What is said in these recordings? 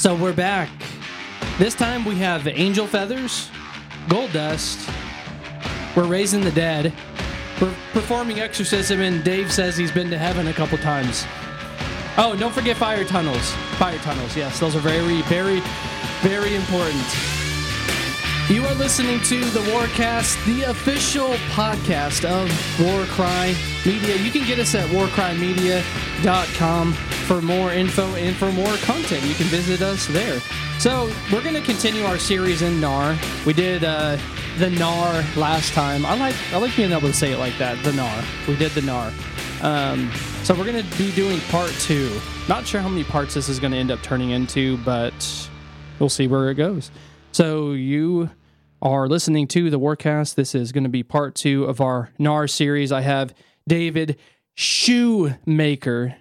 So we're back. This time we have angel feathers, gold dust. We're raising the dead. We're performing exorcism, and Dave says he's been to heaven a couple times. Oh, don't forget fire tunnels. Fire tunnels, yes, those are very, very, very important. You are listening to the Warcast, the official podcast of Warcry Media. You can get us at warcrymedia.com for more info and for more content. You can visit us there. So, we're going to continue our series in NAR. We did uh, the NAR last time. I like I like being able to say it like that, the NAR. We did the NAR. Um, so, we're going to be doing part two. Not sure how many parts this is going to end up turning into, but we'll see where it goes. So, you are listening to the Warcast. This is going to be part two of our NAR series. I have David Shoemaker.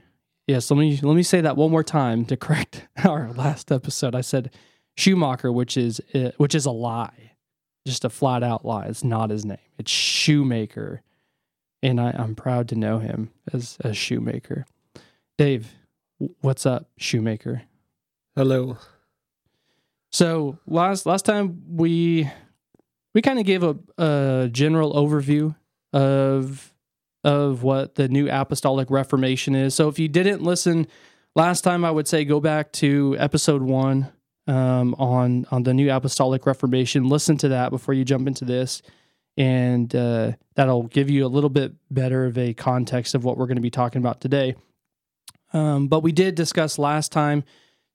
Yes, let me let me say that one more time to correct our last episode. I said Schumacher, which is uh, which is a lie, just a flat out lie. It's not his name. It's Shoemaker, and I, I'm proud to know him as as Shoemaker. Dave, what's up, Shoemaker? Hello. So last last time we we kind of gave a, a general overview of of what the new apostolic reformation is. So if you didn't listen last time, I would say go back to episode one um, on on the new apostolic reformation. Listen to that before you jump into this, and uh, that'll give you a little bit better of a context of what we're going to be talking about today. Um, but we did discuss last time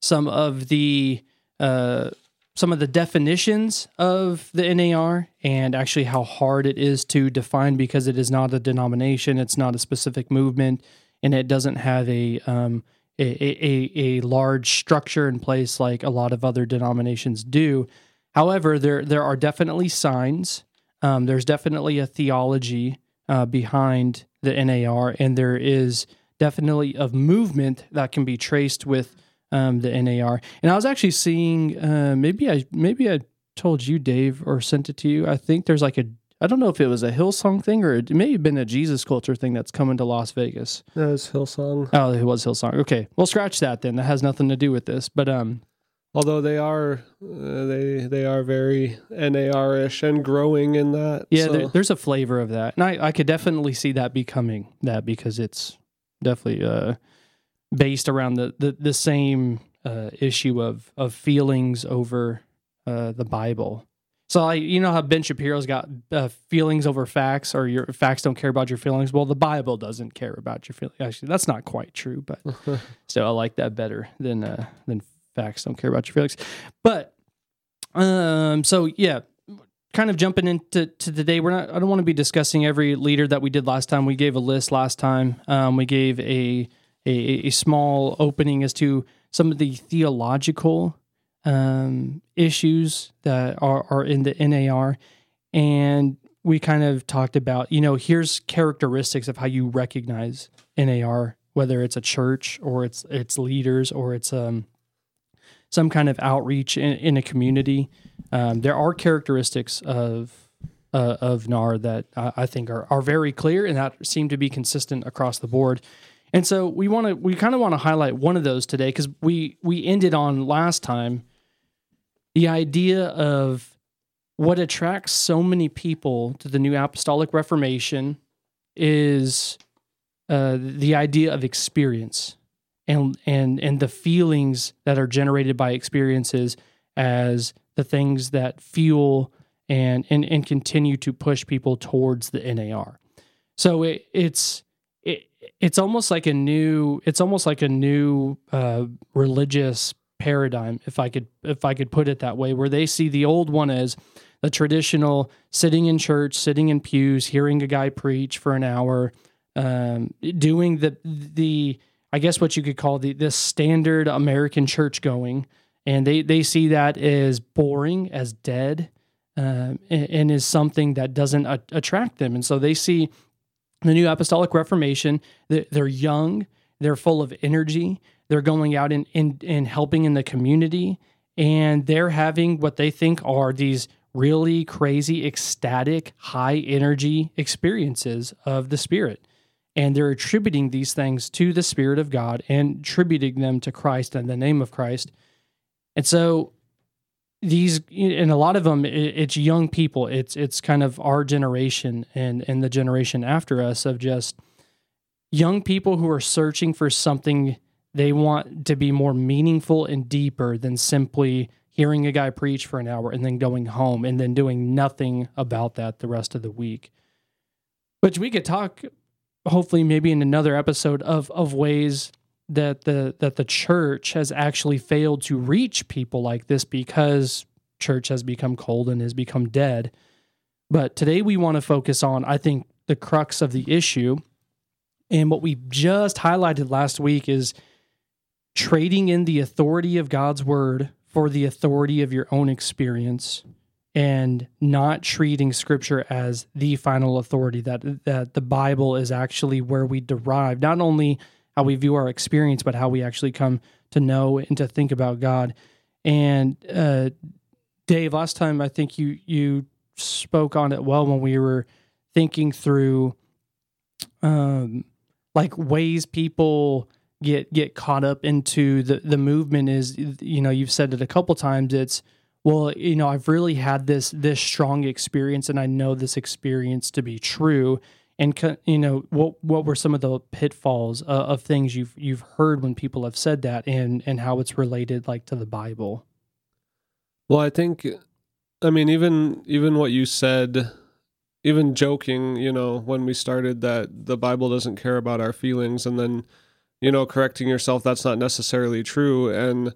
some of the uh, some of the definitions of the NAR and actually how hard it is to define because it is not a denomination, it's not a specific movement, and it doesn't have a um, a, a, a large structure in place like a lot of other denominations do. However, there there are definitely signs. Um, there's definitely a theology uh, behind the NAR, and there is definitely a movement that can be traced with um, the NAR. And I was actually seeing uh, maybe I maybe I told you Dave or sent it to you. I think there's like a I don't know if it was a Hillsong thing or it may have been a Jesus culture thing that's coming to Las Vegas. That was Hillsong. Oh, it was Hillsong. Okay, well scratch that then. That has nothing to do with this. But um, although they are uh, they they are very NAR-ish and growing in that. Yeah, so. there, there's a flavor of that, and I I could definitely see that becoming that because it's definitely uh based around the the, the same uh, issue of of feelings over uh, the Bible. So, like, you know how Ben Shapiro's got uh, feelings over facts, or your facts don't care about your feelings. Well, the Bible doesn't care about your feelings. Actually, that's not quite true, but still, I like that better than uh, than facts don't care about your feelings. But um, so yeah, kind of jumping into to today, we're not. I don't want to be discussing every leader that we did last time. We gave a list last time. Um, we gave a a, a small opening as to some of the theological um, issues that are, are in the NAR. And we kind of talked about, you know, here's characteristics of how you recognize NAR, whether it's a church or it's it's leaders or it's um, some kind of outreach in, in a community. Um, there are characteristics of uh, of NAR that I think are, are very clear and that seem to be consistent across the board. And so we want to we kind of want to highlight one of those today because we we ended on last time the idea of what attracts so many people to the New Apostolic Reformation is uh, the idea of experience and and and the feelings that are generated by experiences as the things that fuel and and and continue to push people towards the NAR. So it, it's it's almost like a new it's almost like a new uh, religious paradigm if i could if i could put it that way where they see the old one as the traditional sitting in church sitting in pews hearing a guy preach for an hour um, doing the the i guess what you could call the the standard american church going. And they they see that as boring as dead um, and, and, is something that doesn't a- attract them. And so they see the New Apostolic Reformation. They're young, they're full of energy, they're going out and, and, and helping in the community, and they're having what they think are these really crazy, ecstatic, high energy experiences of the Spirit. And they're attributing these things to the Spirit of God and attributing them to Christ and the name of Christ. And so these and a lot of them it's young people. It's it's kind of our generation and and the generation after us of just young people who are searching for something they want to be more meaningful and deeper than simply hearing a guy preach for an hour and then going home and then doing nothing about that the rest of the week. Which we could talk hopefully maybe in another episode of of ways that the that the church has actually failed to reach people like this because church has become cold and has become dead. But today we want to focus on I think the crux of the issue and what we just highlighted last week is trading in the authority of God's word for the authority of your own experience and not treating scripture as the final authority that that the bible is actually where we derive not only how we view our experience, but how we actually come to know and to think about God. And uh, Dave, last time I think you you spoke on it well when we were thinking through um, like ways people get get caught up into the the movement is you know you've said it a couple times it's well you know I've really had this this strong experience and I know this experience to be true and you know what what were some of the pitfalls uh, of things you've you've heard when people have said that and and how it's related like to the bible? Well i think i mean even even what you said even joking you know when we started that the bible doesn't care about our feelings and then you know correcting yourself that's not necessarily true. And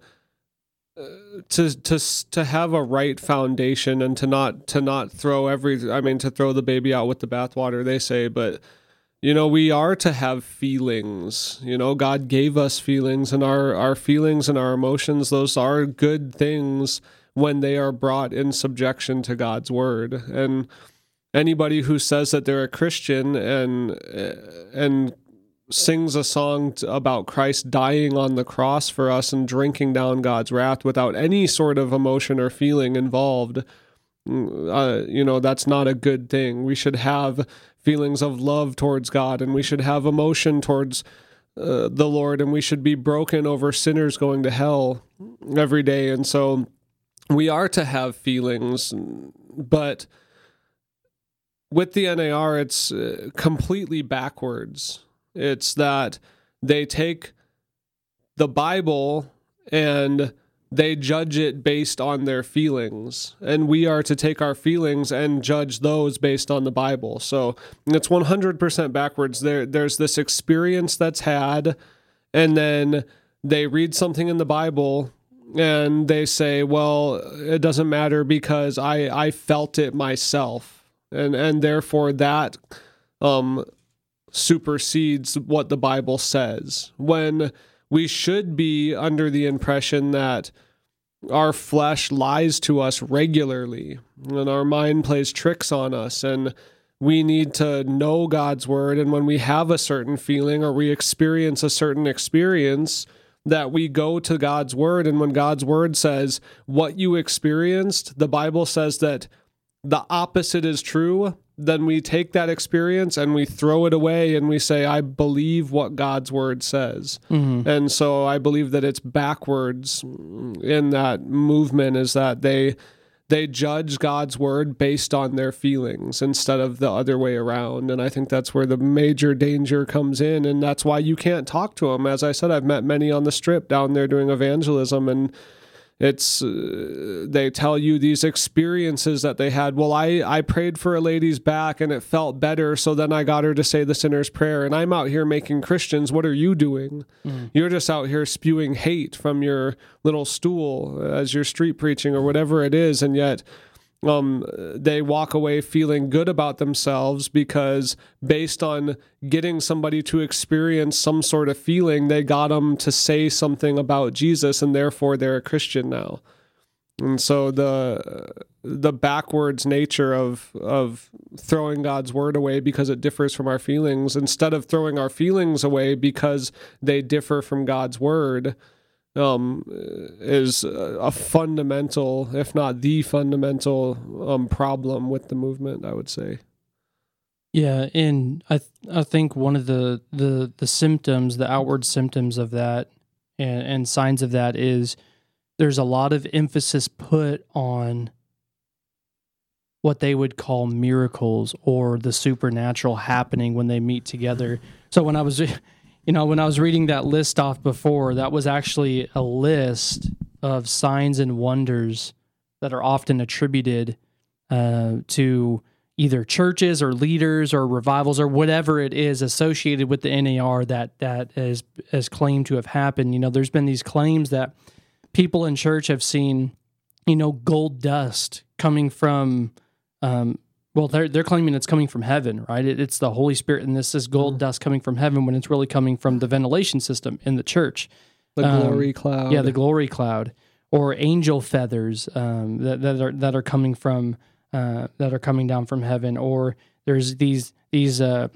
to to to have a right foundation and to not to not throw every I mean to throw the baby out with the bathwater they say but you know we are to have feelings. You know God gave us feelings and our our feelings and our emotions those are good things when they are brought in subjection to God's word. And anybody who says that they're a Christian and and sings a song about Christ dying on the cross for us and drinking down God's wrath without any sort of emotion or feeling involved, mm, uh, you know, that's not a good thing. We should have feelings of love towards God and we should have emotion towards uh, the Lord and we should be broken over sinners going to hell every day. And so we are to have feelings, but with the NAR, it's uh, completely backwards it's that they take the Bible and they judge it based on their feelings. And we are to take our feelings and judge those based on the Bible. So it's 100% backwards. There, there's this experience that's had, and then they read something in the Bible and they say, well, it doesn't matter because I, I felt it myself. And, and therefore that um, supersedes what the Bible says. When we should be under the impression that our flesh lies to us regularly and our mind plays tricks on us and we need to know God's word. And when we have a certain feeling or we experience a certain experience that we go to God's word. And when God's word says what you experienced the Bible says that the opposite is true then we take that experience and we throw it away and we say, I believe what God's word says. Mm-hmm. And so I believe that it's backwards in that movement is that they they judge God's word based on their feelings instead of the other way around. And I think that's where the major danger comes in. And that's why you can't talk to them. As I said, I've met many on the strip down there doing evangelism and it's uh, they tell you these experiences that they had. Well i i prayed for a lady's back and it felt better so then i got her to say the sinner's prayer. And i'm out here making christians what are you doing? Mm. you're just out here spewing hate from your little stool as you're street preaching or whatever it is and yet um, they walk away feeling good about themselves because based on getting somebody to experience some sort of feeling, they got them to say something about Jesus, and therefore they're a Christian now. And so the the backwards nature of of throwing God's word away because it differs from our feelings, instead of throwing our feelings away because they differ from God's word, um, is a fundamental, if not the fundamental, um, problem with the movement. I would say. Yeah, and I th- I think one of the, the the symptoms, the outward symptoms of that, and, and signs of that is there's a lot of emphasis put on what they would call miracles or the supernatural happening when they meet together. So when I was you know, when I was reading that list off before, that was actually a list of signs and wonders that are often attributed uh, to either churches or leaders or revivals or whatever it is associated with the NAR that that is is claimed to have happened. You know, there's been these claims that people in church have seen, you know, gold dust coming from. Um, well, they're they're claiming it's coming from heaven, right? It, it's the Holy Spirit, and this is gold mm. dust coming from heaven when it's really coming from the ventilation system in the church. The um, glory cloud. Yeah, the glory cloud, or angel feathers um, that that are that are coming from uh, that are coming down from heaven, or there's these these uh,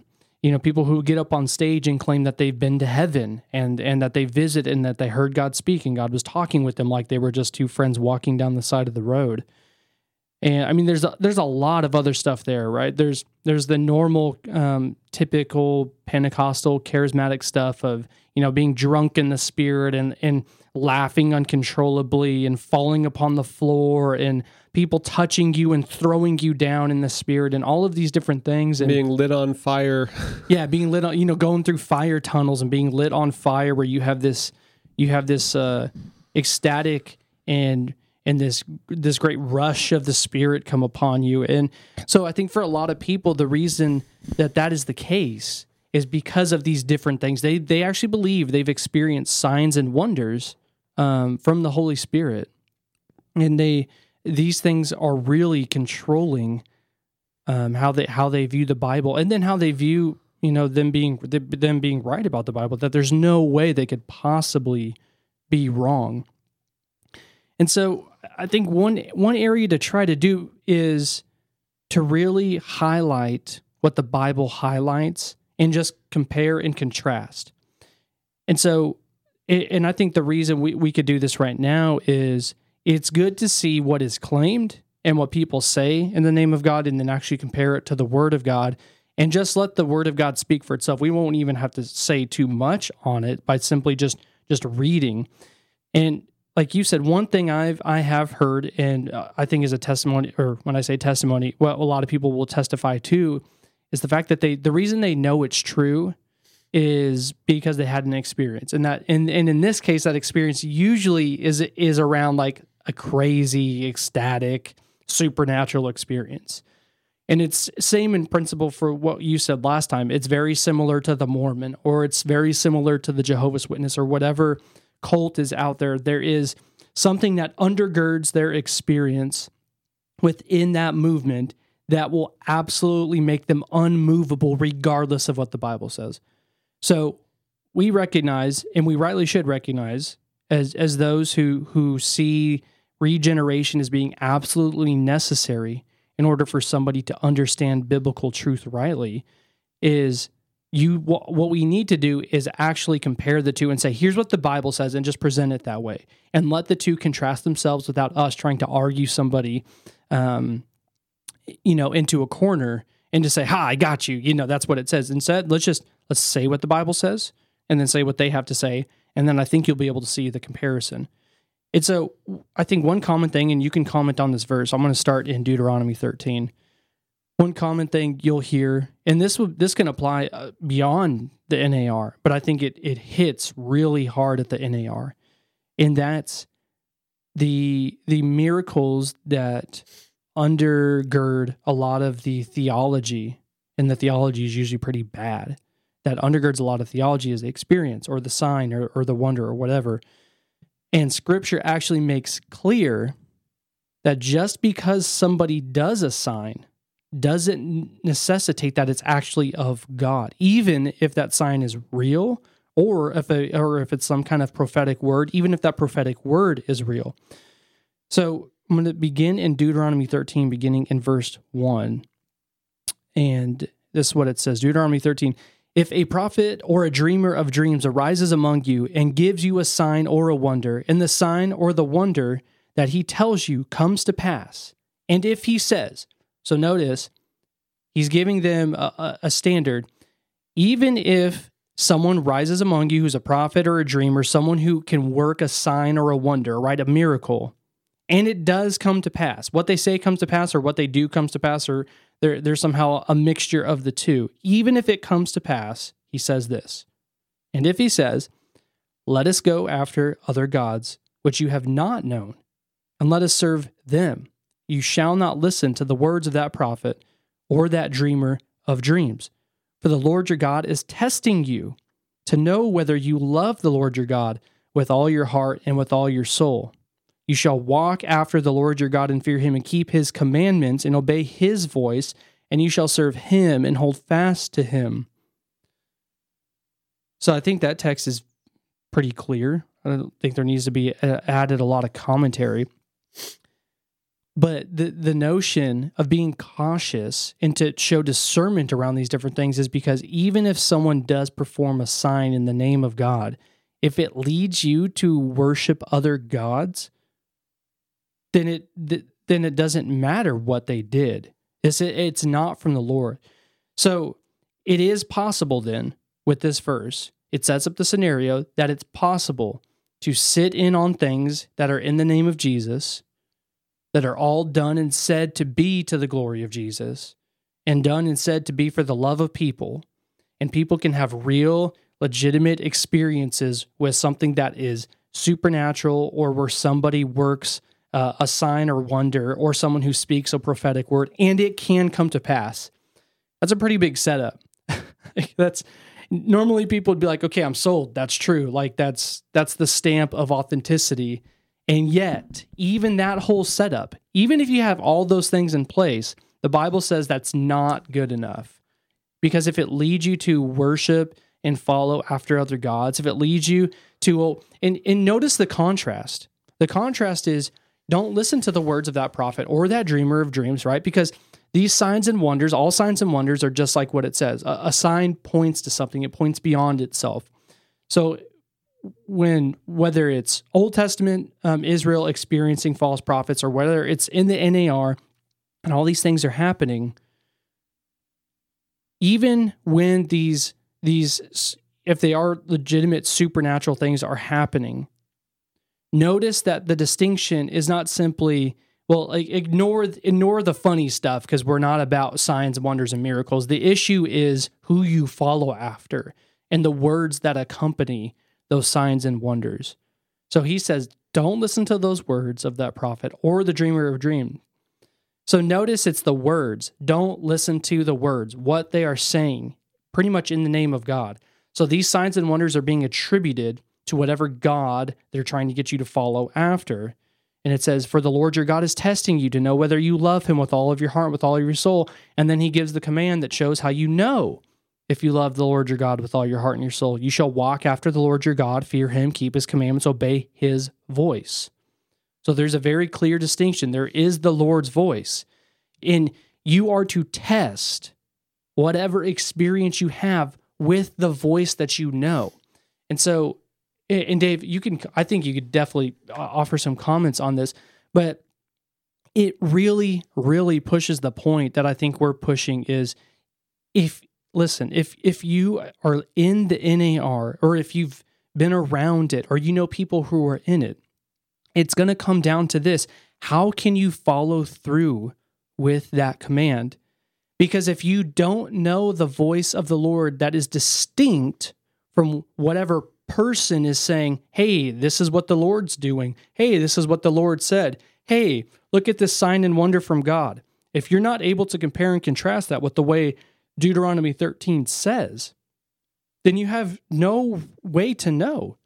you know people who get up on stage and claim that they've been to heaven and and that they visit and that they heard God speak and God was talking with them like they were just two friends walking down the side of the road. And I mean, there's a, there's a lot of other stuff there, right? There's there's the normal, um, typical Pentecostal charismatic stuff of you know being drunk in the spirit and and laughing uncontrollably and falling upon the floor and people touching you and throwing you down in the spirit and all of these different things and being lit on fire. yeah, being lit on, you know, going through fire tunnels and being lit on fire where you have this you have this uh ecstatic and and this this great rush of the spirit come upon you. And so i think for a lot of people the reason that that is the case is because of these different things. They they actually believe they've experienced signs and wonders um, from the holy spirit. And they these things are really controlling um, how they how they view the bible and then how they view you know them being them being right about the bible that there's no way they could possibly be wrong. And so I think one one area to try to do is to really highlight what the Bible highlights and just compare and contrast. And so and I think the reason we, we could do this right now is it's good to see what is claimed and what people say in the name of God and then actually compare it to the word of God and just let the word of God speak for itself. We won't even have to say too much on it by simply just just reading. And like you said, one thing I've I have heard, and uh, I think is a testimony, or when I say testimony, what a lot of people will testify to, is the fact that they the reason they know it's true is because they had an experience, and that and and in this case, that experience usually is is around like a crazy, ecstatic, supernatural experience. And it's same in principle for what you said last time. It's very similar to the Mormon, or it's very similar to the Jehovah's Witness, or whatever cult is out there, there is something that undergirds their experience within that movement that will absolutely make them unmovable regardless of what the Bible says. So we recognize and we rightly should recognize as as those who who see regeneration as being absolutely necessary in order for somebody to understand biblical truth rightly is you what we need to do is actually compare the two and say here's what the bible says and just present it that way. And let the two contrast themselves without us trying to argue somebody um, you know into a corner and to say ha i got you. You know that's what it says. Instead let's just let's say what the bible says and then say what they have to say and then i think you'll be able to see the comparison. It's a i think one common thing and you can comment on this verse i'm going to start in deuteronomy 13 one common thing you'll hear, and this this can apply uh, beyond the NAR, but I think it it hits really hard at the NAR, and that's the the miracles that undergird a lot of the theology, and the theology is usually pretty bad. That undergirds a lot of theology is the experience or the sign or, or the wonder or whatever. And scripture actually makes clear that just because somebody does a sign doesn't necessitate that it's actually of God, even if that sign is real or if a, or if it's some kind of prophetic word, even if that prophetic word is real. So I'm going to begin in Deuteronomy 13, beginning in verse 1. And this is what it says Deuteronomy 13. If a prophet or a dreamer of dreams arises among you and gives you a sign or a wonder, and the sign or the wonder that he tells you comes to pass, and if he says, so notice, he's giving them a, a standard. Even if someone rises among you who's a prophet or a dreamer, someone who can work a sign or a wonder, right? A miracle. And it does come to pass. What they say comes to pass, or what they do comes to pass, or there, there's somehow a mixture of the two. Even if it comes to pass, he says this. And if he says, Let us go after other gods, which you have not known, and let us serve them, you shall not listen to the words of that prophet or that dreamer of dreams. For the Lord your God is testing you to know whether you love the Lord your God with all your heart and with all your soul. You shall walk after the Lord your God and fear him and keep his commandments and obey his voice, and you shall serve him and hold fast to him. So I think that text is pretty clear. I don't think there needs to be uh, added a lot of commentary but the the notion of being cautious and to show discernment around these different things is because even if someone does perform a sign in the name of God, if it leads you to worship other gods, then it then it doesn't matter what they did. It's it's not from the Lord. So it is possible then with this verse, it sets up the scenario that it's possible to sit in on things that are in the name of Jesus that are all done and said to be to the glory of Jesus and done and said to be for the love of people. And people can have real, legitimate experiences with something that is supernatural or where somebody works uh, a sign or wonder or someone who speaks a prophetic word and it can come to pass. That's a pretty big setup. that's normally people would be like, okay, I'm sold. That's true. Like that's that's the stamp of authenticity. And yet, even that whole setup, even if you have all those things in place, the Bible says that's not good enough. Because if it leads you to worship and follow after other gods, if it leads you to, well, and, and notice the contrast. The contrast is don't listen to the words of that prophet or that dreamer of dreams, right? Because these signs and wonders, all signs and wonders are just like what it says. A, a sign points to something, it points beyond itself. So when whether it's Old Testament um, Israel experiencing false prophets or whether it's in the NAR and all these things are happening, even when these these if they are legitimate supernatural things are happening, notice that the distinction is not simply well like ignore ignore the funny stuff because we're not about signs wonders and miracles. The issue is who you follow after and the words that accompany those signs and wonders. So he says, don't listen to those words of that prophet or the dreamer of dreams. So notice it's the words. Don't listen to the words, what they are saying, pretty much in the name of God. So these signs and wonders are being attributed to whatever God they're trying to get you to follow after. And it says, For the Lord your God is testing you to know whether you love him with all of your heart, with all of your soul. And then he gives the command that shows how you know if you love the Lord your God with all your heart and your soul. You shall walk after the Lord your God, fear him, keep his commandments, obey his voice. So there's a very clear distinction. There is the Lord's voice. And you are to test whatever experience you have with the voice that you know. And so, and Dave, you can, I think you could definitely uh, offer some comments on this, but it really, really pushes the point that I think we're pushing is if listen, if if you are in the NAR or if you've been around it or you know people who are in it, it's going to come down to this. How can you follow through with that command? Because if you don't know the voice of the Lord that is distinct from whatever person is saying, hey, this is what the Lord's doing. Hey, this is what the Lord said. Hey, look at this sign and wonder from God. If you're not able to compare and contrast that with the way Deuteronomy 13 says, then you have no way to know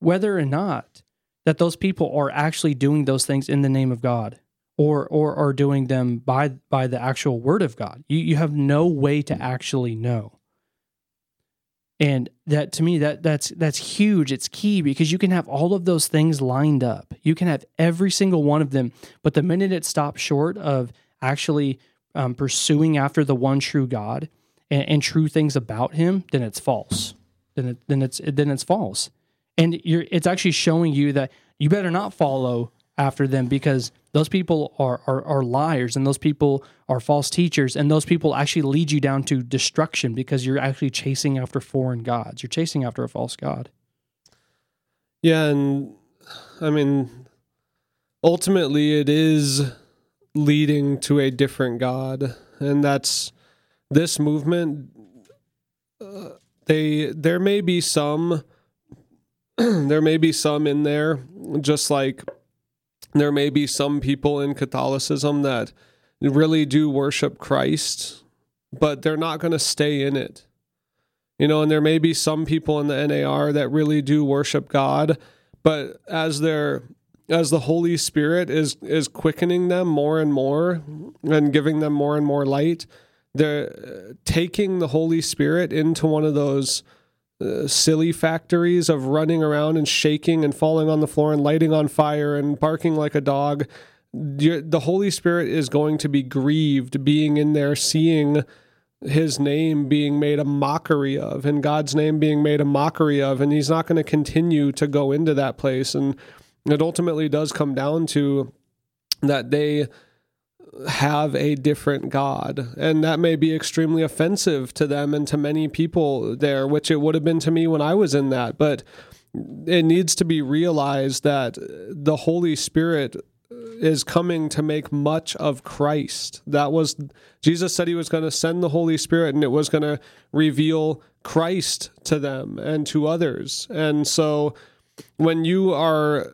whether or not that those people are actually doing those things in the name of God or or are doing them by by the actual word of God. You you have no way to actually know. And that to me that that's that's huge. It's key because you can have all of those things lined up. You can have every single one of them, but the minute it stops short of actually um, pursuing after the one true God and, and, true things about Him, then it's false. Then it, then it's then it's false, and you're it's actually showing you that you better not follow after them because those people are, are, are liars and those people are false teachers and those people actually lead you down to destruction because you're actually chasing after foreign gods. You're chasing after a false god. Yeah, and I mean, ultimately, it is leading to a different God, and that's this movement. Uh, they there may be some, there may be some in there, just like there may be some people in Catholicism that really do worship Christ, but they're not going to stay in it. You know, and there may be some people in the NAR that really do worship God, but as they're as the Holy Spirit is is quickening them more and more and giving them more and more light, they're taking the Holy Spirit into one of those uh, silly factories of running around and shaking and falling on the floor and lighting on fire and barking like a dog. The Holy Spirit is going to be grieved being in there, seeing his name being made a mockery of and God's name being made a mockery of. And he's not going to continue to go into that place. And it ultimately does come down to that they have a different God. And that may be extremely offensive to them and to many people there, which it would have been to me when I was in that. But it needs to be realized that the Holy Spirit is coming to make much of Christ. That was Jesus said he was going to send the Holy Spirit and it was going to reveal Christ to them and to others. And so when you are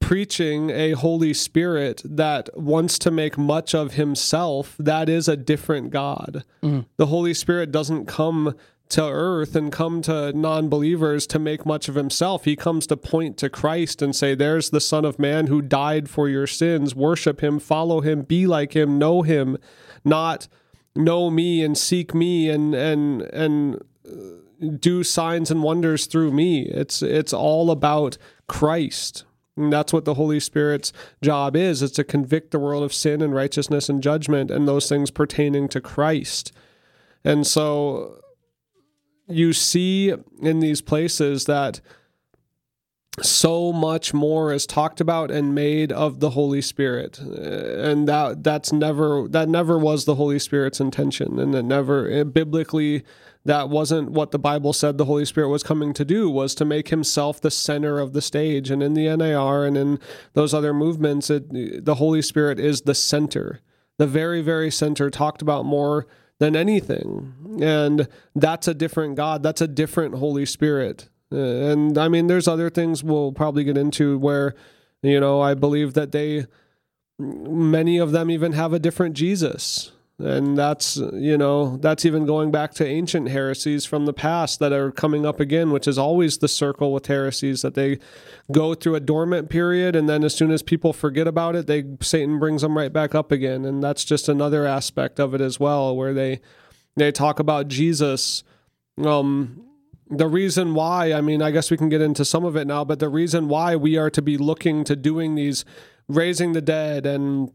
preaching a Holy Spirit that wants to make much of himself, that is a different God. Mm. The Holy Spirit doesn't come to earth and come to non believers to make much of himself. He comes to point to Christ and say, There's the Son of Man who died for your sins. Worship him, follow him, be like him, know him, not know me and seek me and, and, and, uh, do signs and wonders through me. It's it's all about Christ. And that's what the Holy Spirit's job is, is to convict the world of sin and righteousness and judgment and those things pertaining to Christ. And so you see in these places that so much more is talked about and made of the holy spirit and that that's never that never was the holy spirit's intention and it never it, biblically that wasn't what the bible said the holy spirit was coming to do was to make himself the center of the stage and in the nar and in those other movements it, the holy spirit is the center the very very center talked about more than anything. And that's a different God. That's a different Holy Spirit. Uh, and I mean, there's other things we'll probably get into where, you know, I believe that they, many of them even have a different Jesus and that's you know that's even going back to ancient heresies from the past that are coming up again which is always the circle with heresies that they go through a dormant period and then as soon as people forget about it they satan brings them right back up again. And that's just another aspect of it as well where they they talk about jesus um the reason why i mean i guess we can get into some of it now but the reason why we are to be looking to doing these raising the dead and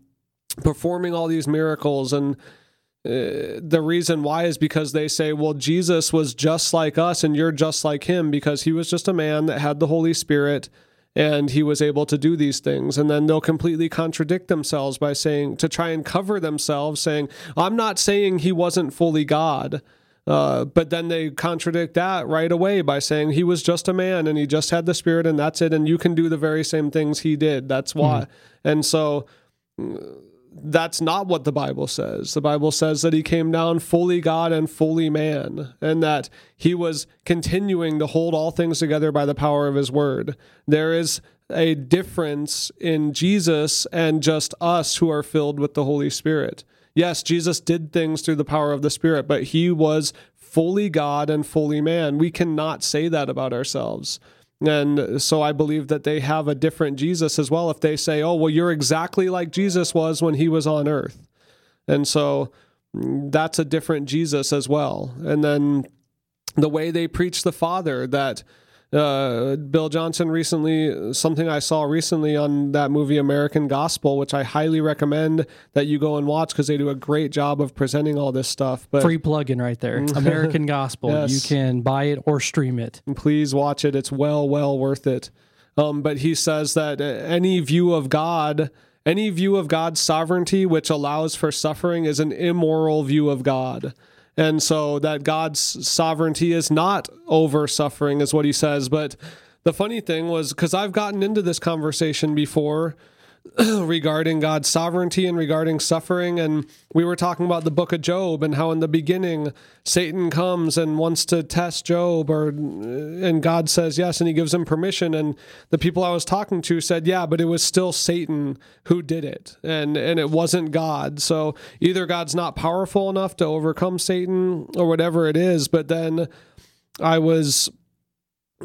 performing all these miracles and uh, the reason why is because they say, well, Jesus was just like us and you're just like him because he was just a man that had the Holy Spirit and he was able to do these things. And then they'll completely contradict themselves by saying, to try and cover themselves, saying, I'm not saying he wasn't fully God. Uh, but then they contradict that right away by saying he was just a man and he just had the Spirit and that's it. And you can do the very same things he did. That's why. Mm-hmm. And so that's not what the Bible says. The Bible says that he came down fully God and fully man, and that he was continuing to hold all things together by the power of his word. There is a difference in Jesus and just us who are filled with the Holy Spirit. Yes, Jesus did things through the power of the Spirit, but he was fully God and fully man. We cannot say that about ourselves. And so I believe that they have a different Jesus as well if they say, oh, well, you're exactly like Jesus was when he was on earth. And so mm, that's a different Jesus as well. And then the way they preach the Father, that uh, Bill Johnson recently, something I saw recently on that movie American Gospel, which I highly recommend that you go and watch because they do a great job of presenting all this stuff. But free plug-in right there, American Gospel. Yes. You can buy it or stream it. Please watch it; it's well, well worth it. Um, but he says that uh, any view of God, any view of God's sovereignty which allows for suffering is an immoral view of God. And so that God's sovereignty is not over suffering, is what he says. But the funny thing was, because I've gotten into this conversation before regarding God's sovereignty and regarding suffering. And we were talking about the book of Job and how in the beginning Satan comes and wants to test Job, or and God says yes, and he gives him permission. And the people I was talking to said, yeah, but it was still Satan who did it, and and it wasn't God. So either God's not powerful enough to overcome Satan, or whatever it is. But then I was,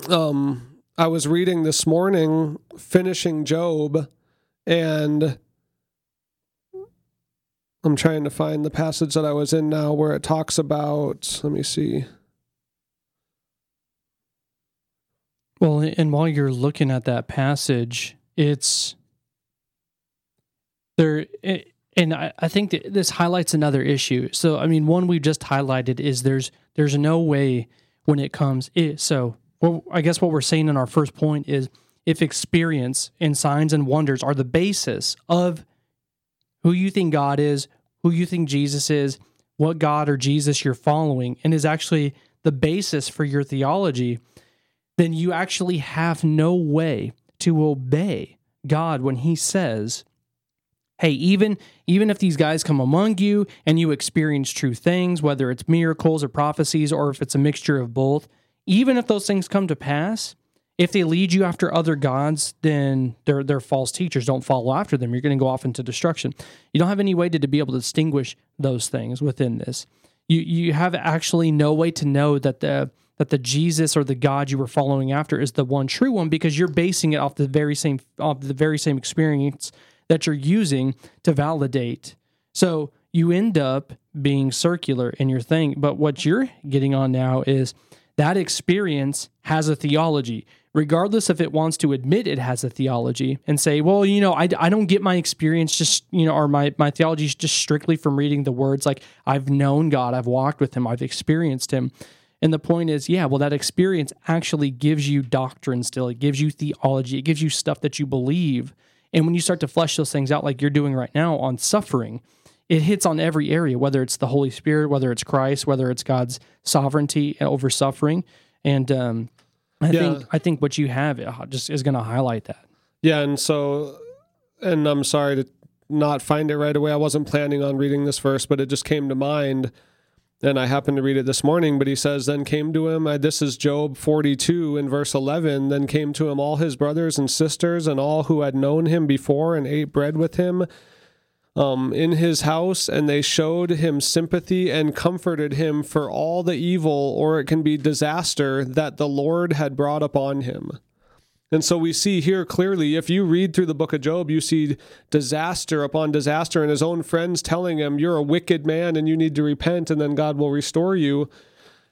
um, I was reading this morning, finishing Job and I'm trying to find the passage that I was in now where it talks about, let me see. Well, and while you're looking at that passage, it's there, eh, and I, I think that this highlights another issue. So, I mean, one we've just highlighted is there's there's no way when it comes. It, so, well, I guess what we're saying in our first point is if experience and signs and wonders are the basis of who you think God is, who you think Jesus is, what God or Jesus you're following, and is actually the basis for your theology, then you actually have no way to obey God when he says, hey even even if these guys come among you and you experience true things whether it's miracles or prophecies or if it's a mixture of both even if those things come to pass if they lead you after other gods, then they're false teachers. Don't follow after them. You're going to go off into destruction. You don't have any way to, to be able to distinguish those things within this. You you have actually no way to know that the that the Jesus or the God you were following after is the one true one because you're basing it off the very same off the very same experience that you're using to validate. So you end up being circular in your thing. But what you're getting on now is that experience has a theology regardless if it wants to admit it has a theology and say, well, you know, I, I don't get my experience just, you know, or my, my theology is just strictly from reading the words. Like I've known God, I've walked with him, I've experienced him. And the point is, yeah, well, that experience actually gives you doctrine still. It gives you theology. It gives you stuff that you believe. And when you start to flesh those things out, like you're doing right now on suffering, it hits on every area, whether it's the Holy Spirit, whether it's Christ, whether it's God's sovereignty over suffering. And um, I yeah. think I think what you have just is going to highlight that. Yeah, and so, and I'm sorry to not find it right away. I wasn't planning on reading this verse, but it just came to mind, and I happened to read it this morning. But he says, "Then came to him." This is Job 42 in verse 11. Then came to him all his brothers and sisters and all who had known him before and ate bread with him um, in his house, and they showed him sympathy and comforted him for all the evil, or it can be disaster, that the Lord had brought upon him. And so we see here clearly, if you read through the book of Job, you see disaster upon disaster, and his own friends telling him, You're a wicked man and you need to repent, and then God will restore you.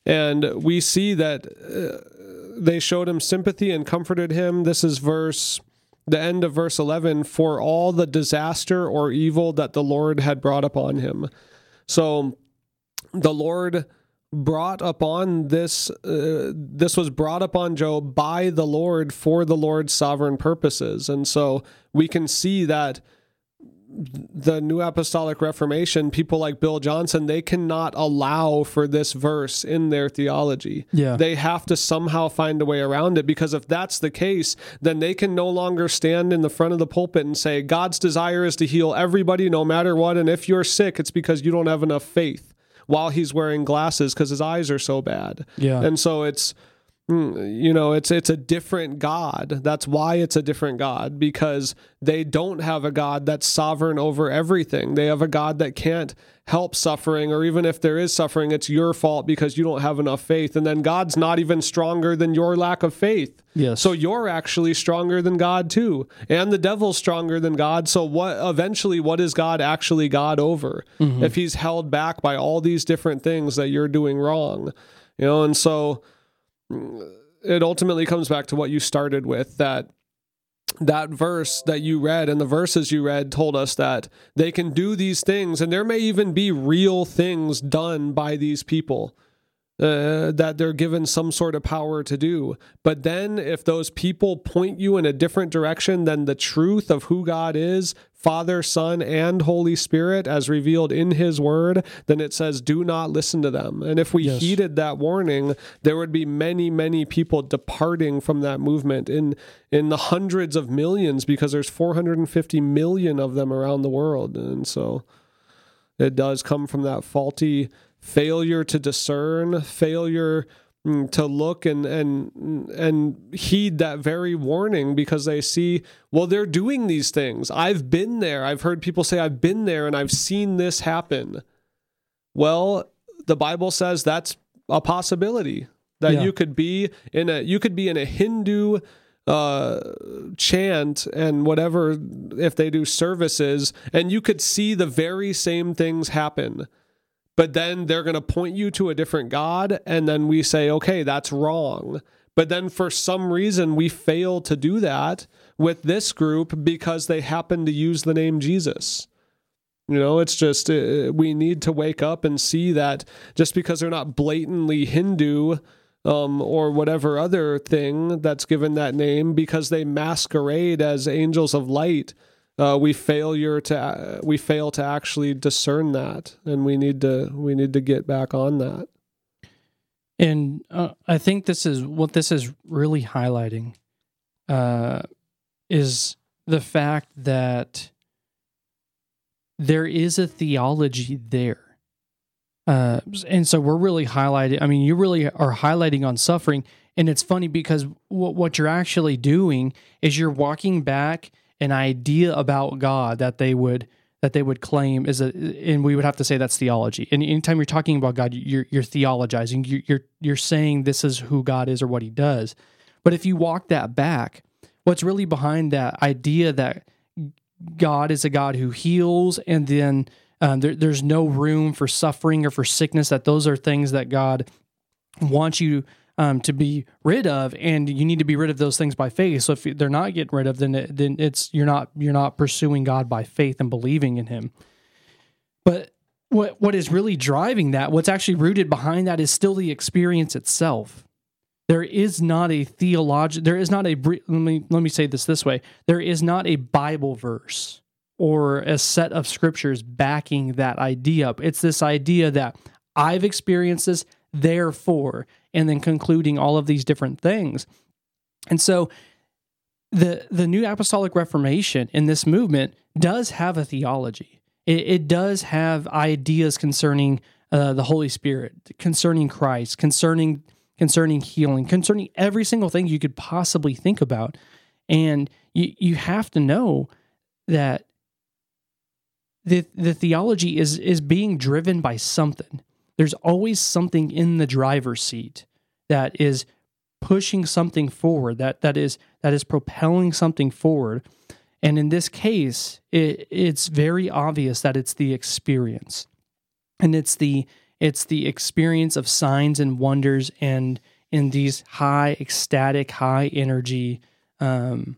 And we see that uh, they showed him sympathy and comforted him. This is verse the end of verse 11 for all the disaster or evil that the Lord had brought upon him. So the Lord brought upon this uh, this was brought upon Job by the Lord for the Lord's sovereign purposes. And so we can see that the New Apostolic Reformation, people like Bill Johnson, they cannot allow for this verse in their theology. Yeah. They have to somehow find a way around it because if that's the case, then they can no longer stand in the front of the pulpit and say, God's desire is to heal everybody no matter what. And if you're sick, it's because you don't have enough faith while he's wearing glasses because his eyes are so bad. Yeah. And so it's you know it's it's a different god. That's why it's a different god because they don't have a god that's sovereign over everything. They have a god that can't help suffering or even if there is suffering it's your fault because you don't have enough faith. And then god's not even stronger than your lack of faith. Yes. So you're actually stronger than god too. And the devil's stronger than god. So what eventually what is god actually god over? Mm-hmm. if he's held back by all these different things that you're doing wrong you know? And so it ultimately comes back to what you started with that that verse that you read and the verses you read told us that they can do these things and there may even be real things done by these people uh, that they're given some sort of power to do. But then, if those people point you in a different direction than the truth of who God is, Father, Son, and Holy Spirit, as revealed in His Word, then it says, do not listen to them. And if we yes. heeded that warning, there would be many, many people departing from that movement in in the hundreds of millions, because there's 450 million of them around the world, and so it does come from that faulty failure to discern, failure mm, to look and and and heed that very warning because they see well they're doing these things. I've been there. I've heard people say i've been there and i've seen this happen. Well the bible says that's a possibility that yeah. you could be in a you could be in a hindu uh, chant and whatever if they do services and you could see the very same things happen but then they're going to point you to a different God. And then we say, okay, that's wrong. But then for some reason, we fail to do that with this group because they happen to use the name Jesus. You know, it's just uh, we need to wake up and see that just because they're not blatantly Hindu um, or whatever other thing that's given that name, because they masquerade as angels of light, uh, we failure to uh, we fail to actually discern that, and we need to we need to get back on that. And uh, I think this is what this is really highlighting uh, is the fact that there is a theology there. Uh, and so we're really highlighting, I mean, you really are highlighting on suffering. And it's funny because w- what you're actually doing is you're walking back an idea about God that they would that they would claim is a and we would have to say that's theology. And anytime you're talking about God, you're you're theologizing. You're you're, you're saying this is who God is or what He does. But if you walk that back, what's really behind that idea that God is a God who heals, and then um, there, there's no room for suffering or for sickness. That those are things that God wants you um, to be rid of, and you need to be rid of those things by faith. So if they're not getting rid of, then it, then it's you're not you're not pursuing God by faith and believing in Him. But what what is really driving that, what's actually rooted behind that, is still the experience itself. There is not a theological. There is not a. Let me let me say this this way. There is not a Bible verse or a set of scriptures backing that idea up. It's this idea that I've experienced this, therefore, and then concluding all of these different things. And so the the New Apostolic Reformation in this movement does have a theology. It, it does have ideas concerning uh, the Holy Spirit, concerning Christ, concerning concerning healing, concerning every single thing you could possibly think about. And you you have to know that the the theology is is being driven by something there's always something in the driver's seat that is pushing something forward that that is that is propelling something forward. And in this case it, it's very obvious that it's the experience. And it's the it's the experience of signs and wonders and in these high ecstatic high energy um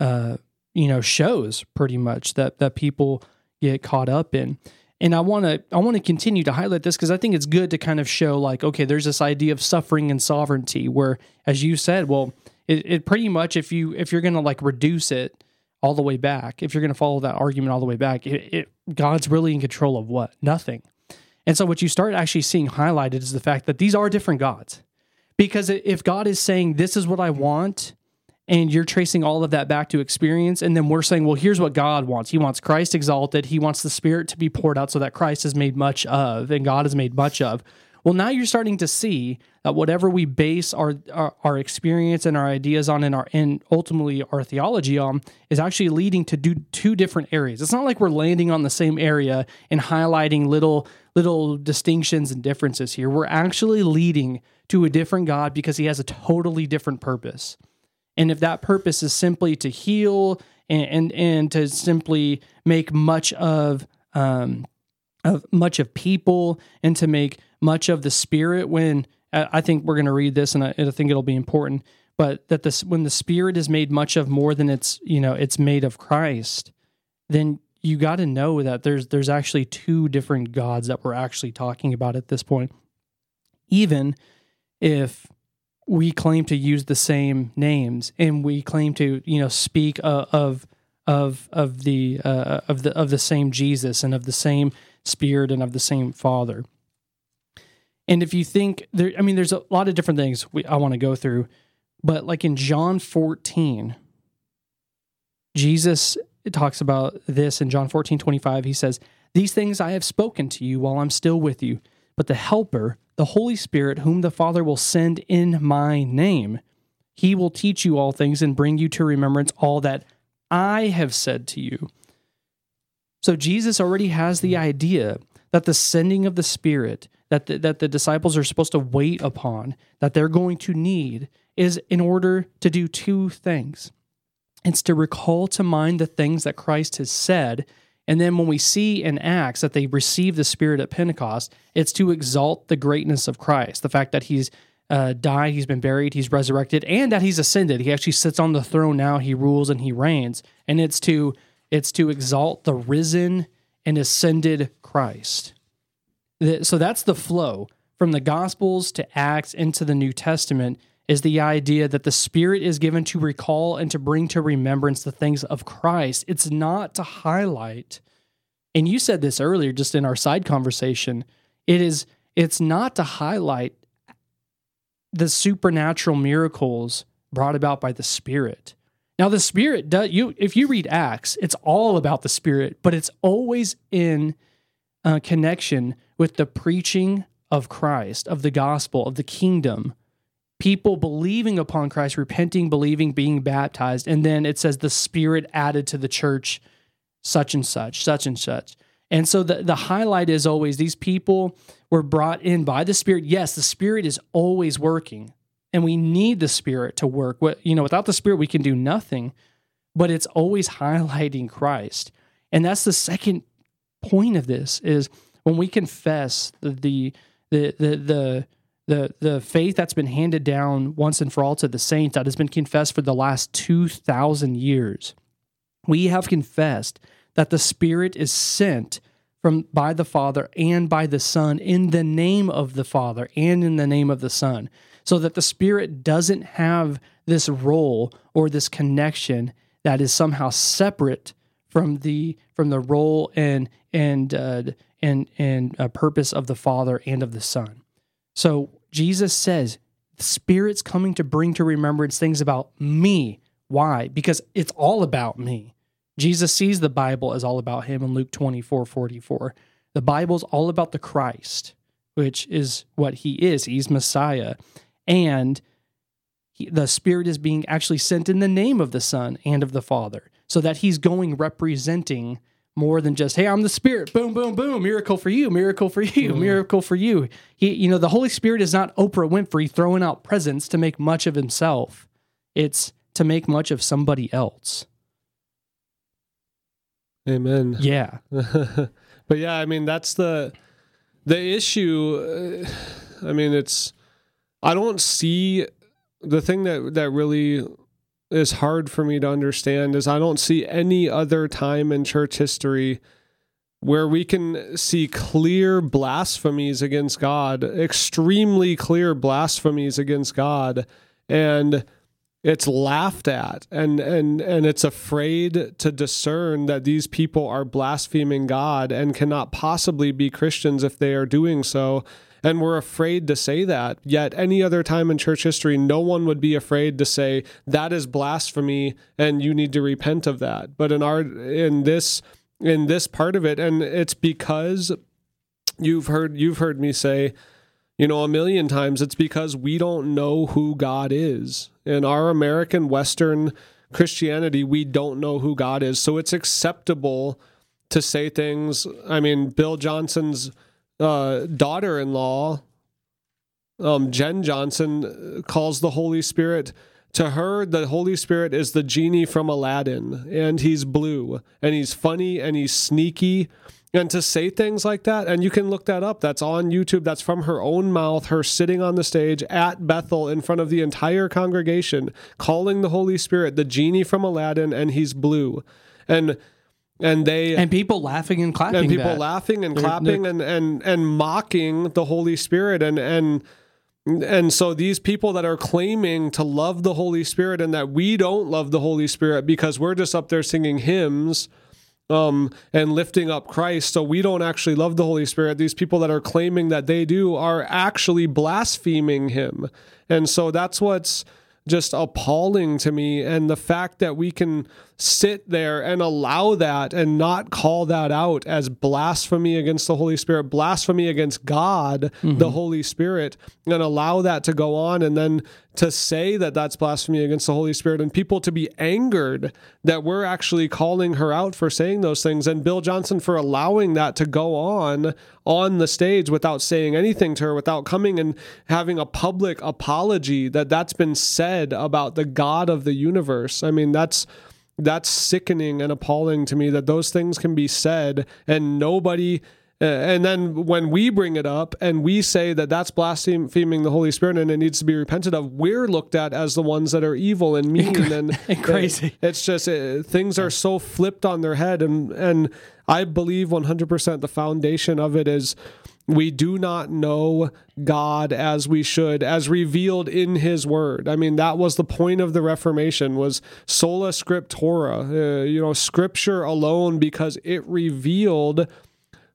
uh you know shows pretty much that that people get caught up in and I want to I want to continue to highlight this because I think it's good to kind of show like okay there's this idea of suffering and sovereignty where as you said well it, it pretty much if you if you're going to like reduce it all the way back if you're going to follow that argument all the way back it, it, God's really in control of what? Nothing. And so what you start actually seeing highlighted is the fact that these are different gods. Because if God is saying this is what I want and you're tracing all of that back to experience. And then we're saying well here's what god wants. He wants christ exalted. He wants the spirit to be poured out so that christ is made much of and god is made much of. Well now you're starting to see that whatever we base our our, our experience and our ideas on and our and ultimately our theology on is actually leading to do two different areas. It's not like we're landing on the same area and highlighting little little distinctions and differences here. We're actually leading to a different god because he has a totally different purpose and if that purpose is simply to heal and and, and to simply make much of um, of much of people and to make much of the spirit when I think we're going to read this and I, I, think it'll be important but that this when the spirit is made much of more than it's you know it's made of Christ then you got to know that there's there's actually two different gods that we're actually talking about at this point. Even if we claim to use the same names and we claim to you know speak uh, of of of the uh, of the of the same Jesus and of the same Spirit and of the same Father. And if you think there, I mean, there's a lot of different things we, I want to go through, but like in John 14, Jesus talks about this in John 14, 25. He says, These things I have spoken to you while I'm still with you, but the Helper, the Holy Spirit, whom the Father will send in my name, he will teach you all things and bring you to remembrance all that I have said to you. So Jesus already has the idea that the sending of the Spirit that the, that the disciples are supposed to wait upon, that they're going to need, is in order to do two things. It's to recall to mind the things that Christ has said. And then when we see in Acts that they receive the Spirit at Pentecost, it's to exalt the greatness of Christ, the fact that he's uh, died, he's been buried, he's resurrected, and that he's ascended. He actually sits on the throne now. He rules and he reigns, and it's to it's to exalt the risen and ascended Christ. So that's the flow from the Gospels to Acts into the New Testament. Is the idea that the Spirit is given to recall and to bring to remembrance the things of Christ. It's not to highlight, and you said this earlier just in our side conversation. It is, it's not to highlight the supernatural miracles brought about by the Spirit. Now, the Spirit does you. If you read Acts, it's all about the Spirit, but it's always in uh, connection with the preaching of Christ, of the gospel, of the kingdom. People believing upon Christ, repenting, believing, being baptized, and then it says the Spirit added to the church, such and such, such and such. And so the, the highlight is always these people were brought in by the Spirit. Yes, the Spirit is always working, and we need the Spirit to work. What you know, without the Spirit, we can do nothing. But it's always highlighting Christ, and that's the second point of this is when we confess the the the the, the the the faith that's been handed down once and for all to the saints that has been confessed for the last 2000 years we have confessed that the spirit is sent from by the father and by the son in the name of the father and in the name of the son so that the spirit doesn't have this role or this connection that is somehow separate from the from the role and and uh, and and uh, purpose of the Father and of the Son. So Jesus says, "The Spirit's coming to bring to remembrance things about me." Why? Because it's all about me. Jesus sees the Bible as all about him in Luke 24 44. The Bible's all about the Christ, which is what he is. He's Messiah. And he, the Spirit is being actually sent in the name of the Son and of the Father, so that he's going representing more than just, hey, I'm the Spirit, boom, boom, boom, miracle for you, miracle for you, mm. miracle for you. He, you know, the Holy Spirit is not Oprah Winfrey throwing out presents to make much of himself. It's to make much of somebody else. Amen. Yeah. but yeah, I mean, that's the the issue. Uh, I mean, it's I don't see the thing that that really is hard for me to understand is I don't see any other time in church history where we can see clear blasphemies against God, extremely clear blasphemies against God, and it's laughed at and and and it's afraid to discern that these people are blaspheming God and cannot possibly be Christians if they are doing so and we're afraid to say that. Yet, any other time in church history, no one would be afraid to say that is blasphemy and you need to repent of that. But in our, in this, in this part of it, and it's because you've heard, you've heard me say, you know, a million times, it's because we don't know who God is. In our American Western Christianity, we don't know who God is. So it's acceptable to say things. I mean, Bill Johnson's uh, daughter-in-law, um, Jenn Johnson, calls the Holy Spirit. To her, the Holy Spirit is the genie from Aladdin, and he's blue, and he's funny, and he's sneaky. And to say things like that, and you can look that up, that's on YouTube, that's from her own mouth, her sitting on the stage at Bethel in front of the entire congregation, calling the Holy Spirit the genie from Aladdin, and he's blue. And and they and people laughing and clapping and people that. laughing and they're, clapping they're, and and and mocking the holy spirit and and and so these people that are claiming to love the Holy Spirit and that we don't love the Holy Spirit because we're just up there singing hymns um, and lifting up Christ, so we don't actually love the Holy Spirit. These people that are claiming that they do are actually blaspheming Him, and so that's what's just appalling to me. And the fact that we can sit there and allow that and not call that out as blasphemy against the Holy Spirit, blasphemy against God, mm-hmm. the Holy Spirit, and allow that to go on and then to say that that's blasphemy against the Holy Spirit and people to be angered that we're actually calling her out for saying those things and Bill Johnson for allowing that to go on on the stage without saying anything to her without coming and having a public apology that that's been said about the God of the universe. I mean that's that's sickening and appalling to me that those things can be said and nobody uh, and then when we bring it up and we say that that's blaspheming the Holy Spirit and it needs to be repented of, we're looked at as the ones that are evil and mean and, and crazy. It, it's just it, things are so flipped on their head, and and I believe 100% the foundation of it is we do not know God as we should, as revealed in His Word. I mean, that was the point of the Reformation was sola scriptura, uh, you know, Scripture alone, because it revealed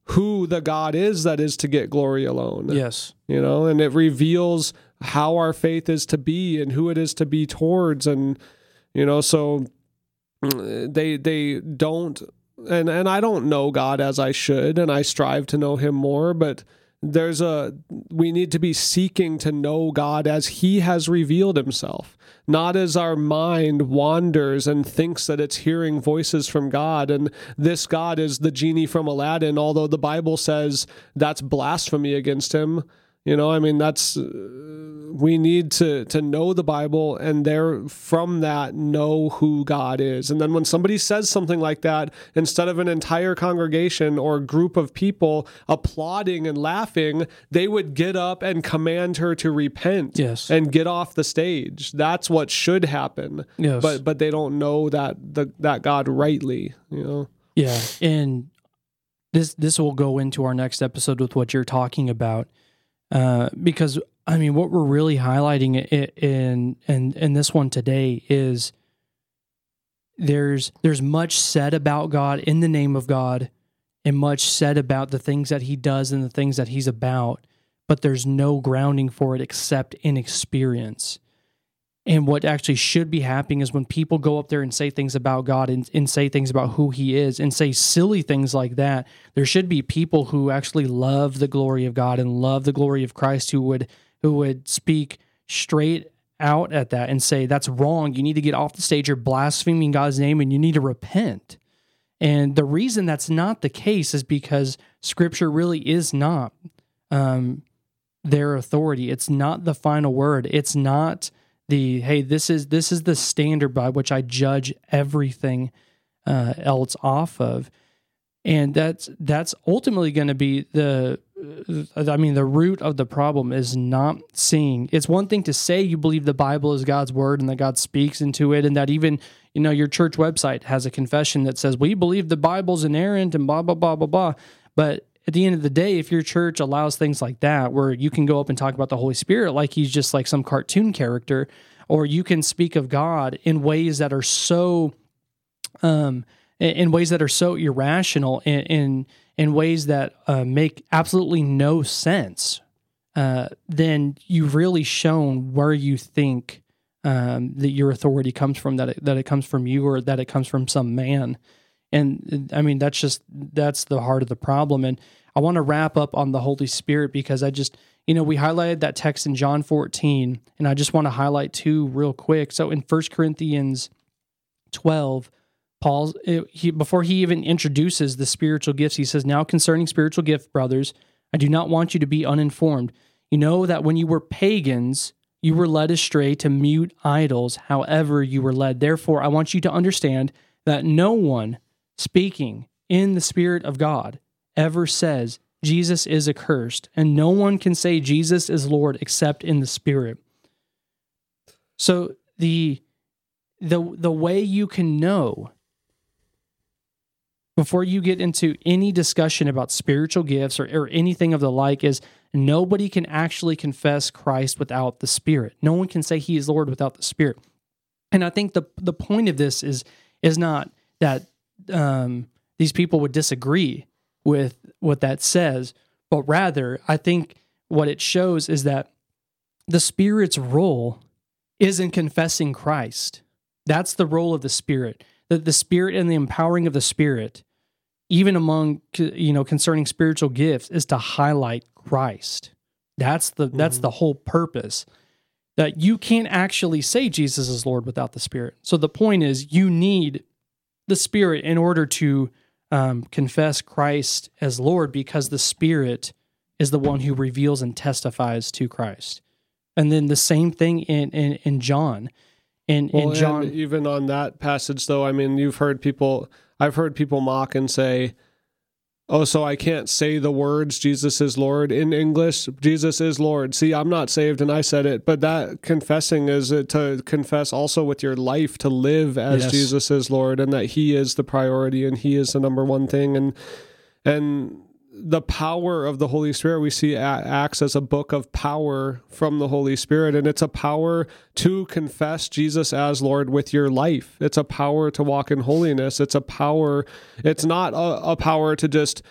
who the God is that is to get glory alone. Yes, you know, and it reveals how our faith is to be and who it is to be towards, and you know, so mm, they they don't and and I don't know God as I should, and I strive to know Him more. But there's a we need to be seeking to know God as He has revealed Himself, not as our mind wanders and thinks that it's hearing voices from God. And this God is the genie from Aladdin, although the Bible says that's blasphemy against Him. You know, I mean, that's uh, we need to to know the Bible and there from that know who God is. And then when somebody says something like that, instead of an entire congregation or group of people applauding and laughing, they would get up and command her to repent yes. and get off the stage. That's what should happen. Yes. But but they don't know that the that God rightly, you know. Yeah. And this this will go into our next episode with what you're talking about uh, because I mean, what we're really highlighting in in in this one today is there's there's much said about God in the name of God, and much said about the things that He does and the things that He's about, but there's no grounding for it except in experience. And what actually should be happening is when people go up there and say things about God and, and say things about who He is and say silly things like that, there should be people who actually love the glory of God and love the glory of Christ who would who would speak straight out at that and say that's wrong. You need to get off the stage. You're blaspheming God's name and you need to repent. And the reason that's not the case is because Scripture really is not um, their authority. It's not the final word. It's not the hey this is this is the standard by which I judge everything uh, else off of, and that's that's ultimately going to be the uh, I mean the root of the problem is not seeing. It's one thing to say you believe the Bible is God's word and that God speaks into it, and that even you know your church website has a confession that says we believe the Bible's inerrant and blah blah blah blah blah, but at the end of the day, if your church allows things like that, where you can go up and talk about the Holy Spirit like he's just like some cartoon character, or you can speak of God in ways that are so, um, in ways that are so irrational, in in, in ways that uh, make absolutely no sense, uh, then you've really shown where you think um, that your authority comes from, that it, that it comes from you, or that it comes from some man. And I mean, that's just that's the heart of the problem. And I want to wrap up on the Holy Spirit because I just, you know, we highlighted that text in John 14, and I just want to highlight two real quick. So in 1 Corinthians 12, Paul, eh, he, before he even introduces the spiritual gifts, he says, Now concerning spiritual gift, brothers, I do not want you to be uninformed. You know that when you were pagans, you were led astray to mute idols, however, you were led. Therefore, I want you to understand that no one speaking in the Spirit of God ever says Jesus is accursed, and no one can say Jesus is Lord except in the Spirit. So the the the way you can know before you get into any discussion about spiritual gifts or, or anything of the like is nobody can actually confess Christ without the Spirit. No one can say he is Lord without the Spirit. And I think the the point of this is is not that um, these people would disagree with what that says, but rather I think what it shows is that the Spirit's role is in confessing Christ. That's the role of the Spirit. That the Spirit and the empowering of the Spirit, even among you know concerning spiritual gifts, is to highlight Christ. That's the mm-hmm. that's the whole purpose. That you can't actually say Jesus is Lord without the Spirit. So the point is, you need the Spirit in order to um, confess Christ as Lord, because the Spirit is the one who reveals and testifies to Christ. And then the same thing in in, in John. In, well, in John, even on that passage, though, I mean, you've heard people, I've heard people mock and say, Oh, so I can't say the words Jesus is Lord in English. Jesus is Lord. See, I'm not saved and I said it, but that confessing is uh, to confess also with your life to live as yes. Jesus is Lord and that he is the priority and he is the number one thing and and the power of the Holy Spirit we see acts as a book of power from the Holy Spirit, and it's a power to confess Jesus as Lord with your life. It's a power to walk in holiness. It's a power. It's not a, a power to just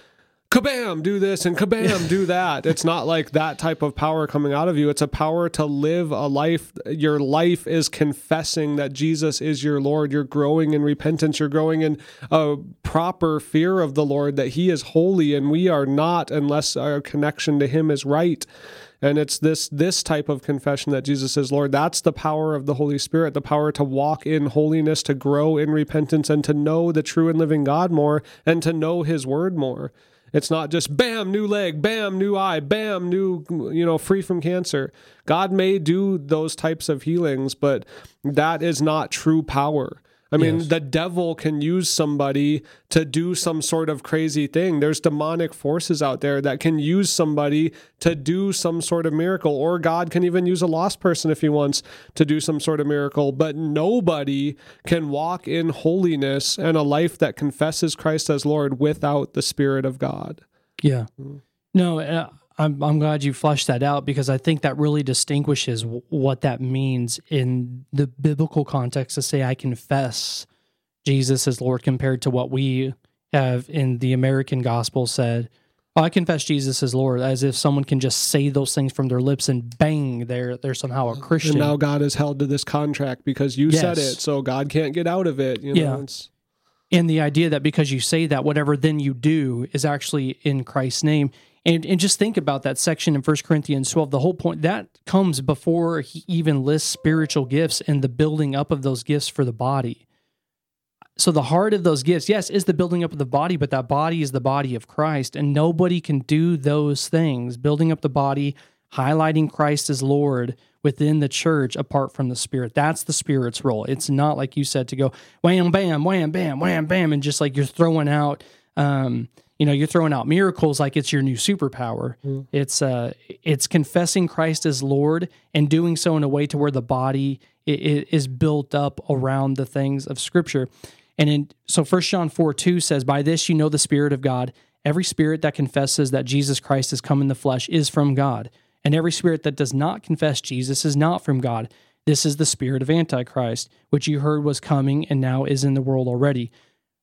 kabam, do this and kabam, do that. It's not like that type of power coming out of you. It's a power to live a life. Your life is confessing that Jesus is your Lord. You're growing in repentance. You're growing in a proper fear of the Lord, that He is holy and we are not unless our connection to Him is right. And it's this this type of confession that Jesus is Lord. That's the power of the Holy Spirit, the power to walk in holiness, to grow in repentance, and to know the true and living God more, and to know His Word more. It's not just bam, new leg, bam, new eye, bam, new, you know, free from cancer. God may do those types of healings, but that is not true power. I mean, yes. the devil can use somebody to do some sort of crazy thing. There's demonic forces out there that can use somebody to do some sort of miracle, or God can even use a lost person if he wants to do some sort of miracle. But nobody can walk in holiness and a life that confesses Christ as Lord without the Spirit of God. Yeah. Mm. No, uh, I'm I'm glad you flushed that out because I think that really distinguishes w- what that means in the biblical context to say I confess Jesus as Lord compared to what we have in the American gospel said oh, I confess Jesus as Lord as if someone can just say those things from their lips and bang they're they're somehow a Christian. And now God is held to this contract because you yes. said it so God can't get out of it, you know. Yeah. And the idea that because you say that whatever then you do is actually in Christ's name and, and just think about that section in 1 Corinthians 12. The whole point that comes before he even lists spiritual gifts and the building up of those gifts for the body. So, the heart of those gifts, yes, is the building up of the body, but that body is the body of Christ. And nobody can do those things, building up the body, highlighting Christ as Lord within the church apart from the Spirit. That's the Spirit's role. It's not like you said to go wham, bam, wham, bam, wham, bam, and just like you're throwing out um, you know you're throwing out miracles like it's your new superpower. Mm. it's uh it's confessing christ as lord and doing so in a way to where the body is built up around the things of scripture. And in so first john 4 2 says by this you know the spirit of god. Every spirit that confesses that jesus christ has come in the flesh is from god. And every spirit that does not confess jesus is not from god. This is the spirit of antichrist which you heard was coming and now is in the world already.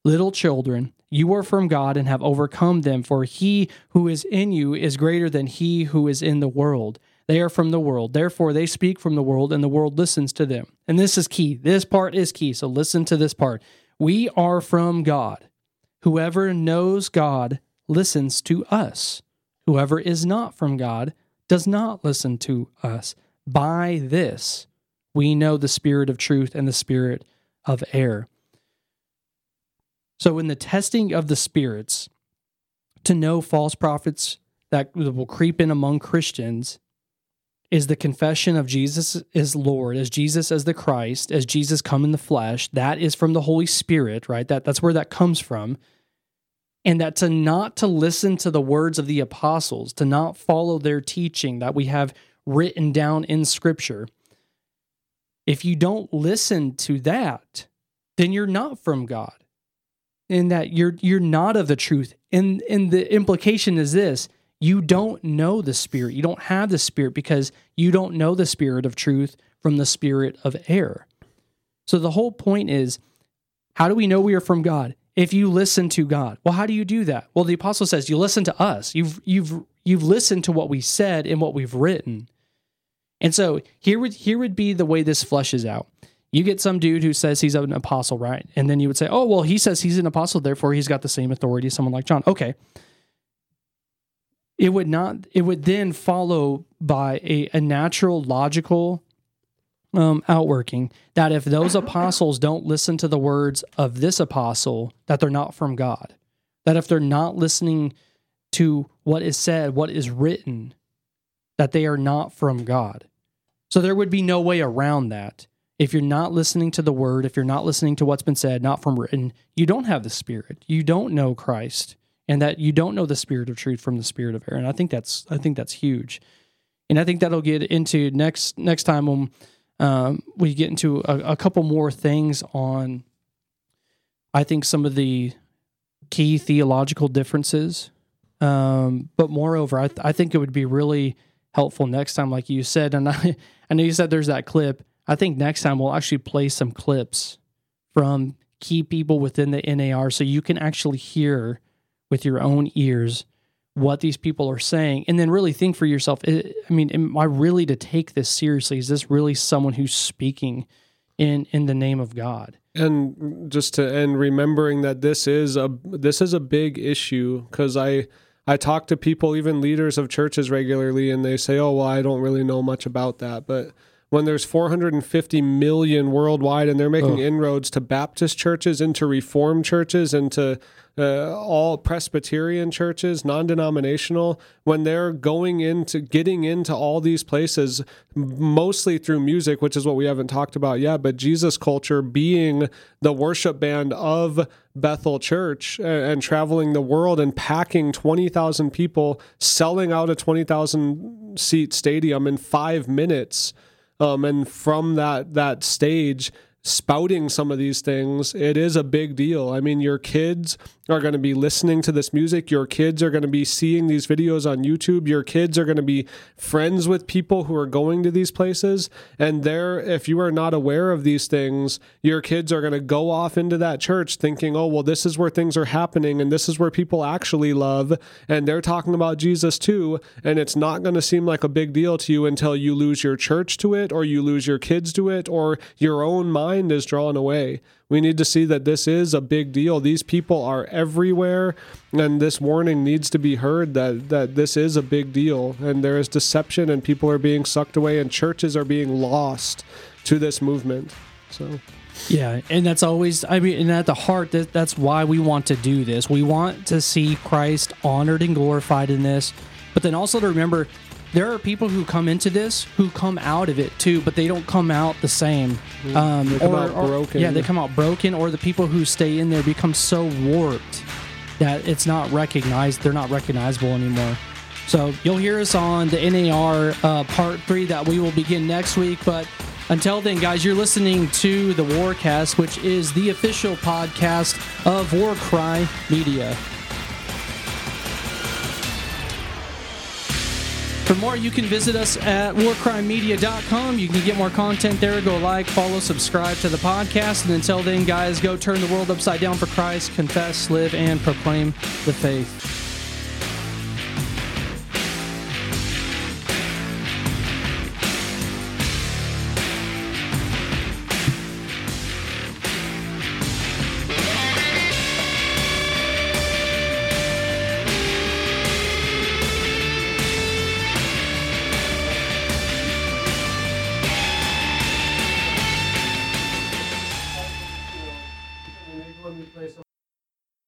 Little children you are from God and have overcome them, for he who is in you is greater than he who is in the world. They are from the world. Therefore, they speak from the world, and the world listens to them. And this is key. This part is key. So listen to this part. We are from God. Whoever knows God listens to us. Whoever is not from God does not listen to us. By this, we know the spirit of truth and the spirit of error. So, in the testing of the spirits, to know false prophets that will creep in among Christians is the confession of Jesus as Lord, as Jesus as the Christ, as Jesus come in the flesh. That is from the Holy Spirit, right? That that's where that comes from. And that to not to listen to the words of the apostles, to not follow their teaching that we have written down in scripture. If you don't listen to that, then you're not from God in that you're you're not of the truth. And and the implication is this you don't know the spirit. You don't have the spirit because you don't know the spirit of truth from the spirit of error. So the whole point is how do we know we are from God? If you listen to God. Well, how do you do that? Well, the apostle says you listen to us. You've you've you've listened to what we said and what we've written. And so here would here would be the way this flushes out. You get some dude who says he's an apostle, right? And then you would say, "Oh, well, he says he's an apostle, therefore he's got the same authority as someone like John." Okay. It would not it would then follow by a, a natural logical um, outworking that if those apostles don't listen to the words of this apostle, that they're not from God. That if they're not listening to what is said, what is written, that they are not from God. So there would be no way around that. If you're not listening to the word, if you're not listening to what's been said, not from written, you don't have the spirit. You don't know Christ, and that you don't know the spirit of truth from the spirit of error. And I think that's I think that's huge. And I think that'll get into next next time when um, we get into a, a couple more things on. I think some of the key theological differences um, but moreover, I, th- I think it would be really helpful next time, like you said. And I, I know you said there's that clip. I think next time we'll actually play some clips from key people within the NAR so you can actually hear with your own ears what these people are saying and then really think for yourself. I mean am I really to take this seriously? Is this really someone who's speaking in in the name of God? And just to and remembering that this is a this is a big issue cuz I I talk to people, even leaders of churches regularly, and they say, oh, well, I don't really know much about that. But when there's 450 million worldwide and they're making oh. inroads to Baptist churches, into Reformed churches, into uh, all Presbyterian churches, non denominational, when they're going into getting into all these places, mostly through music, which is what we haven't talked about yet, but Jesus culture being the worship band of Bethel Church and traveling the world and packing 20,000 people, selling out a 20,000 seat stadium in five minutes. Um, and from that that stage, spouting some of these things, it is a big deal. I mean, your kids are going to be listening to this music. Your kids are going to be seeing these videos on YouTube. Your kids are going to be friends with people who are going to these places. And there, if you are not aware of these things, your kids are going to go off into that church thinking, oh, well, this is where things are happening and this is where people actually love. And they're talking about Jesus too. And it's not going to seem like a big deal to you until you lose your church to it or you lose your kids to it or your own mind is drawn away. We need to see that this is a big deal. These people are everywhere, and this warning needs to be heard that, that this is a big deal. And there is deception, and people are being sucked away, and churches are being lost to this movement. So. Yeah, and that's always I mean, and at the heart that that's why we want to do this. We want to see Christ honored and glorified in this, but then also to remember there are people who come into this who come out of it too, but they don't come out the same. Mm. Um, they come or, out broken. Or, yeah, they come out broken, or the people who stay in there become so warped that it's not recognized. They're not recognizable anymore. So you'll hear us on the NAR uh, part three that we will begin next week. But until then, guys, you're listening to the Warcast, which is the official podcast of Warcry Media. For more, you can visit us at warcrymedia.com. You can get more content there. Go like, follow, subscribe to the podcast. And until then, guys, go turn the world upside down for Christ, confess, live, and proclaim the faith.